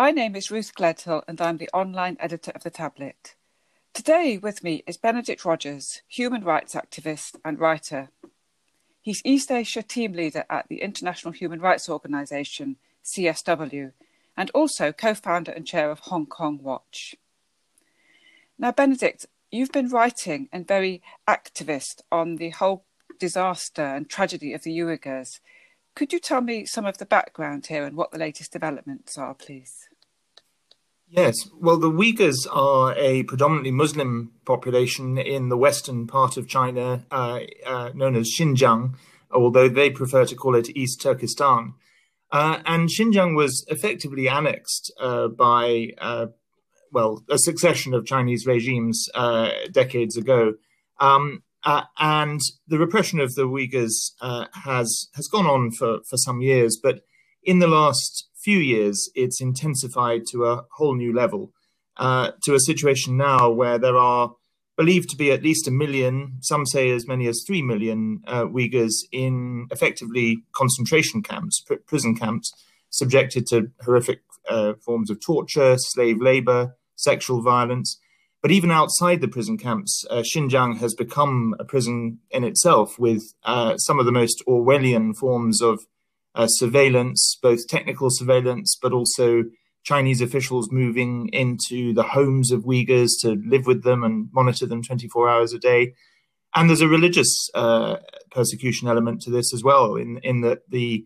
My name is Ruth Gledhill and I'm the online editor of The Tablet. Today with me is Benedict Rogers, human rights activist and writer. He's East Asia team leader at the International Human Rights Organization, CSW, and also co founder and chair of Hong Kong Watch. Now, Benedict, you've been writing and very activist on the whole disaster and tragedy of the Uyghurs. Could you tell me some of the background here and what the latest developments are, please? Yes, well, the Uyghurs are a predominantly Muslim population in the western part of China, uh, uh, known as Xinjiang, although they prefer to call it East Turkestan. Uh, and Xinjiang was effectively annexed uh, by, uh, well, a succession of Chinese regimes uh, decades ago. Um, and the repression of the Uyghurs has has gone on for, for some years, but in the last few years, it's intensified to a whole new level, uh, to a situation now where there are believed to be at least a million, some say as many as three million uh, Uyghurs in effectively concentration camps, pr- prison camps, subjected to horrific uh, forms of torture, slave labor, sexual violence. But even outside the prison camps, uh, Xinjiang has become a prison in itself with uh, some of the most Orwellian forms of uh, surveillance, both technical surveillance, but also Chinese officials moving into the homes of Uyghurs to live with them and monitor them 24 hours a day. And there's a religious uh, persecution element to this as well, in in that the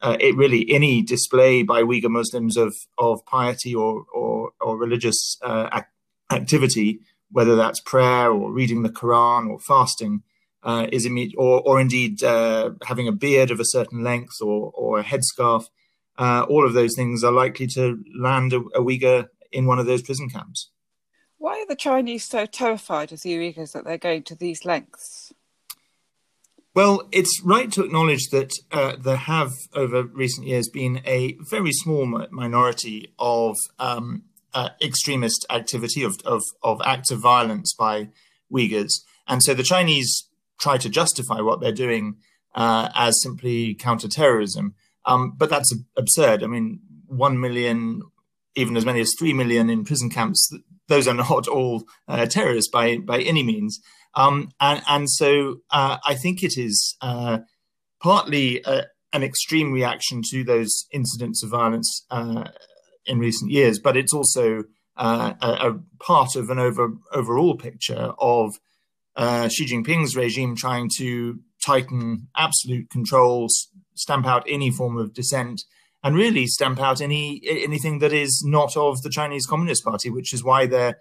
uh, it really any display by Uyghur Muslims of of piety or or, or religious uh, ac- activity, whether that's prayer or reading the Quran or fasting, uh, is immediate, or, or indeed uh, having a beard of a certain length or, or a headscarf. Uh, all of those things are likely to land a, a, Uyghur in one of those prison camps. Why are the Chinese so terrified of the Uyghurs that they're going to these lengths? Well, it's right to acknowledge that uh, there have, over recent years, been a very small minority of um, uh, extremist activity, of, of, of acts of violence by Uyghurs. And so the Chinese try to justify what they're doing uh, as simply counterterrorism. Um, but that's absurd. I mean, one million, even as many as three million in prison camps. Those are not all uh, terrorists by by any means. Um, and and so uh, I think it is uh, partly a, uh, an extreme reaction to those incidents of violence uh, in recent years, but it's also a, a, part of an over, overall picture of uh, Xi Jinping's regime trying to tighten absolute controls, stamp out any form of dissent, and really stamp out any anything that is not of the Chinese Communist Party, which is why they're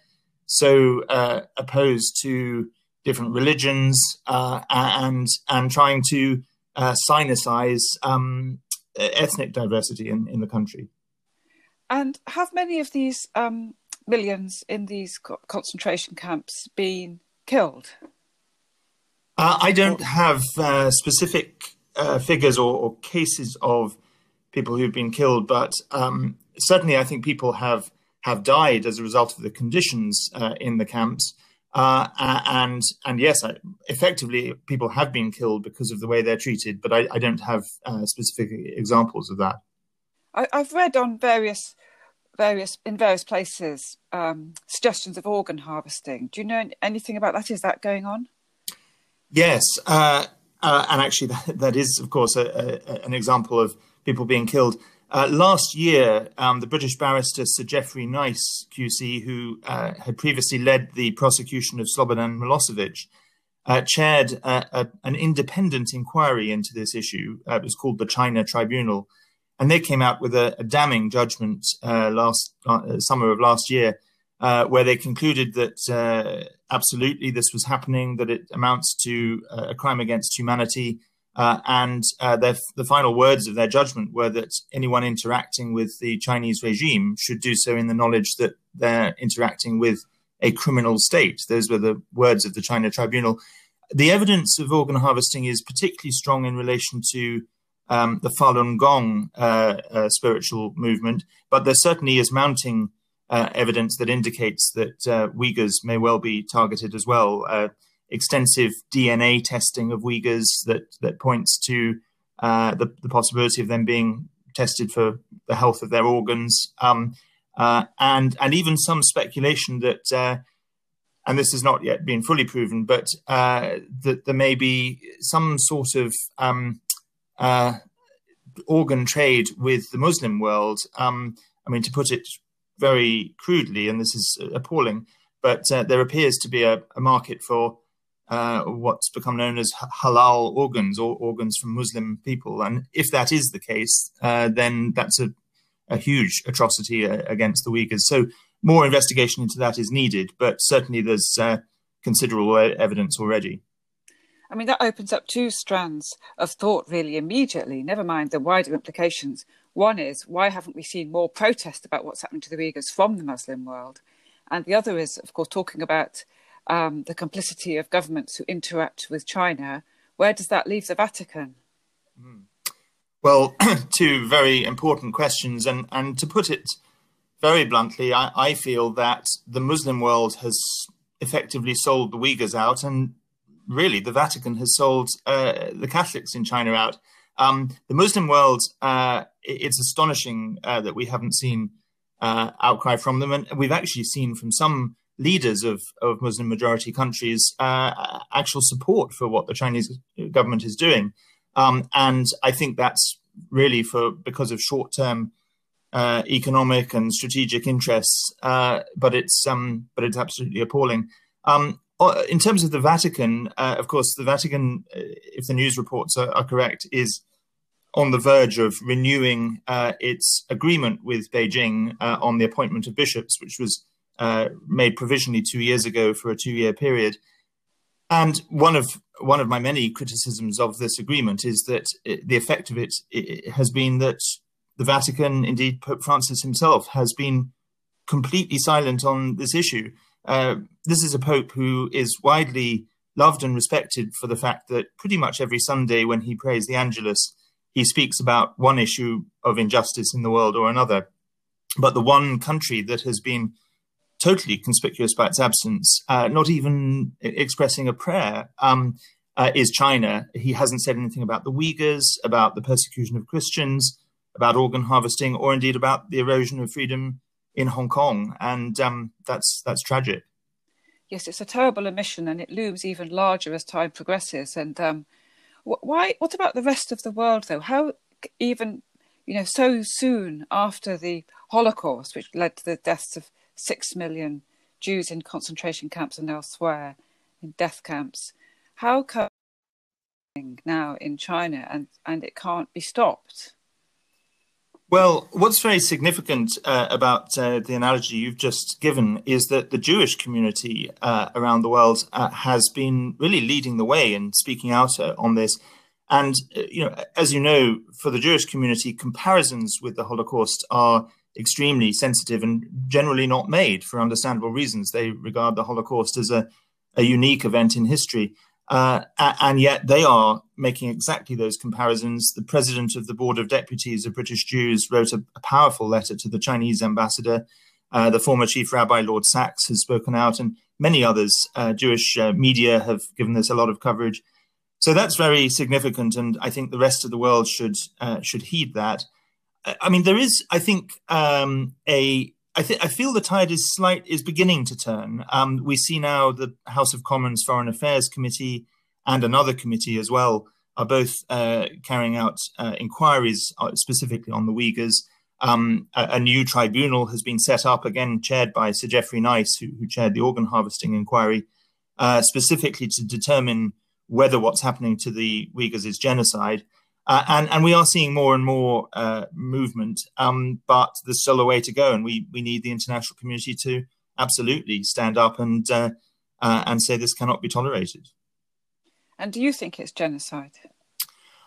so uh, opposed to different religions uh, and and trying to uh, sinicize um, ethnic diversity in, in the country. And have many of these um, millions in these concentration camps been killed? Uh, I don't have uh, specific uh, figures or, or, cases of people who've been killed, but um, certainly I think people have have died as a result of the conditions uh, in the camps. Uh, and and yes, I, effectively, people have been killed because of the way they're treated, but I, I don't have uh, specific examples of that. I, have read on various various in various places um, suggestions of organ harvesting. Do you know anything about that? Is that going on? Yes, uh, uh, and actually that, that is, of course, a, a, an example of people being killed. Uh, last year, um, the British barrister Sir Geoffrey Nice, QC, who uh, had previously led the prosecution of Slobodan Milosevic, uh, chaired an independent inquiry into this issue. it was called the China Tribunal and they came out with a, a damning judgment uh, last uh, summer of last year, uh, where they concluded that uh, absolutely this was happening, that it amounts to uh, a crime against humanity, uh, and their, the final words of their judgment were that anyone interacting with the Chinese regime should do so in the knowledge that they're interacting with a criminal state. Those were the words of the China Tribunal. The evidence of organ harvesting is particularly strong in relation to um, the Falun Gong uh, uh, spiritual movement, but there certainly is mounting uh, evidence that indicates that uh, Uyghurs may well be targeted as well. Uh, extensive DNA testing of Uyghurs that that points to uh, the, the, possibility of them being tested for the health of their organs. Um, and and even some speculation that, and this has not yet been fully proven, but uh, that there may be some sort of um, uh, organ trade with the Muslim world. Um, I mean, to put it very crudely, and this is appalling, but uh, there appears to be a, a market for uh, what's become known as halal organs or organs from Muslim people. And if that is the case, uh, then that's a, a huge atrocity uh, against the Uyghurs. So more investigation into that is needed, but certainly there's uh, considerable evidence already. I mean, that opens up two strands of thought really immediately, never mind the wider implications. One is, why haven't we seen more protest about what's happening to the Uyghurs from the Muslim world? And the other is, of course, talking about um, the complicity of governments who interact with China, where does that leave the Vatican? Mm. Well, two very important questions. And, and to put it very bluntly, I, I feel that the Muslim world has effectively sold the Uyghurs out, and really the Vatican has sold uh, the Catholics in China out. Um, the Muslim world, uh, it's astonishing uh, that we haven't seen uh, outcry from them. And we've actually seen from some leaders of, of Muslim majority countries uh, actual support for what the Chinese government is doing. Um, and I think that's really for because of short term uh, economic and strategic interests. But it's um, but it's absolutely appalling. Um, in terms of the Vatican, uh, of course, the Vatican, uh, if the news reports are, are, correct, is on the verge of renewing its agreement with Beijing on the appointment of bishops, which was uh, made provisionally two years ago for a two-year period. And one of one of my many criticisms of this agreement is that it, the effect of it, it, has been that the Vatican, indeed Pope Francis himself, has been completely silent on this issue. Uh, this is a pope who is widely loved and respected for the fact that pretty much every Sunday when he prays the Angelus, he speaks about one issue of injustice in the world or another. But the one country that has been totally conspicuous by its absence, uh, not even expressing a prayer, um, uh, is China. He hasn't said anything about the Uyghurs, about the persecution of Christians, about organ harvesting, or indeed about the erosion of freedom in Hong Kong, and um, that's that's tragic. Yes, it's a terrible omission, and it looms even larger as time progresses. And um, why? What about the rest of the world, though? How even you know so soon after the Holocaust, which led to the deaths of six million Jews in concentration camps and elsewhere in death camps. How come now in China and, and it can't be stopped? Well, what's very significant uh, about uh, the analogy you've just given is that the Jewish community uh, around the world uh, has been really leading the way and speaking out uh, on this. And, uh, you know, as you know, for the Jewish community, comparisons with the Holocaust are extremely sensitive and generally not made for understandable reasons. They regard the Holocaust as a, a unique event in history. Uh, and yet they are making exactly those comparisons. The president of the Board of Deputies of British Jews wrote a, a powerful letter to the Chinese ambassador. Uh, the former chief rabbi, Lord Sacks, has spoken out, and many others. Uh, Jewish uh, media have given this a lot of coverage. So that's very significant, and I think the rest of the world should uh, should heed that. I mean, there is, I think, um, a. I I feel the tide is slight is beginning to turn. Um, we see now the House of Commons Foreign Affairs Committee and another committee as well are both uh, carrying out uh, inquiries uh, specifically on the Uyghurs. Um, a, a, new tribunal has been set up, again chaired by Sir Geoffrey Nice, who, who chaired the organ harvesting inquiry, uh, specifically to determine whether what's happening to the Uyghurs is genocide. Uh, and and we are seeing more and more uh, movement, um, but there's still a way to go, and we we need the international community to absolutely stand up and uh, uh and say this cannot be tolerated. And do you think it's genocide?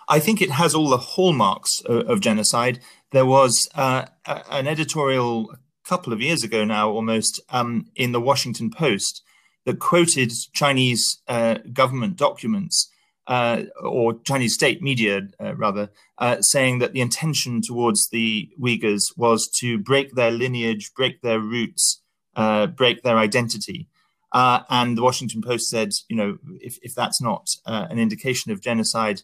I think it has all the hallmarks of, of genocide. There was uh, an editorial a couple of years ago now, almost um, in the Washington Post, that quoted Chinese uh, government documents uh, or Chinese state media, uh, rather, uh, saying that the intention towards the Uyghurs was to break their lineage, break their roots, uh, break their identity. Uh, and the Washington Post said, you know, if, if that's not uh, an indication of genocide,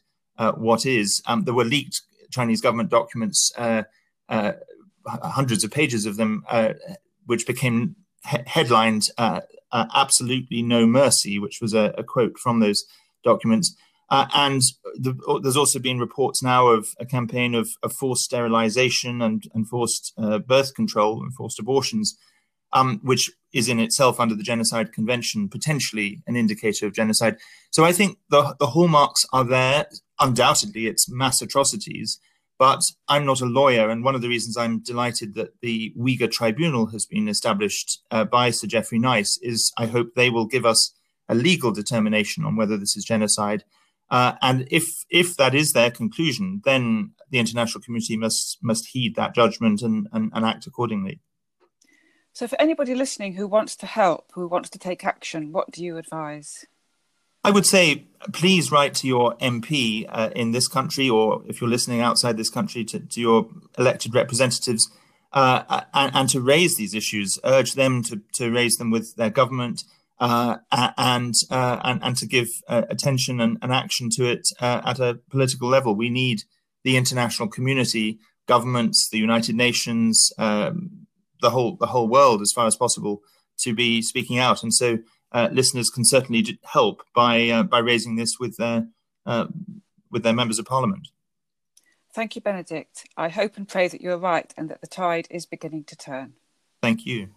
what is? Um, there were leaked Chinese government documents hundreds of pages of them, which became he- headlined "Absolutely No Mercy," which was a, a quote from those documents. Uh, and the, there's also been reports now of a campaign of, of forced sterilization and, and forced uh, birth control and forced abortions, um, which is in itself under the Genocide Convention potentially an indicator of genocide. So I think the, the hallmarks are there. Undoubtedly, it's mass atrocities. But I'm not a lawyer, and one of the reasons I'm delighted that the Uyghur Tribunal has been established uh, by Sir Geoffrey Nice is I hope they will give us a legal determination on whether this is genocide. Uh, and if if that is their conclusion, then the international community must must heed that judgment and, and, and act accordingly. So, for anybody listening who wants to help, who wants to take action, what do you advise? I would say please write to your MP uh, in this country, or if you're listening outside this country, to, to your elected representatives, uh, and, and, to raise these issues. Urge them to, to raise them with their government, uh, and, uh, and, and to give uh, attention and, and, action to it uh, at a political level. We need the international community, governments, the United Nations, um, the whole the whole world, as far as possible, to be speaking out. And so uh, listeners can certainly help by uh, by raising this with their uh, with their members of parliament. Thank you, Benedict. I hope and pray that you're right and that the tide is beginning to turn. Thank you.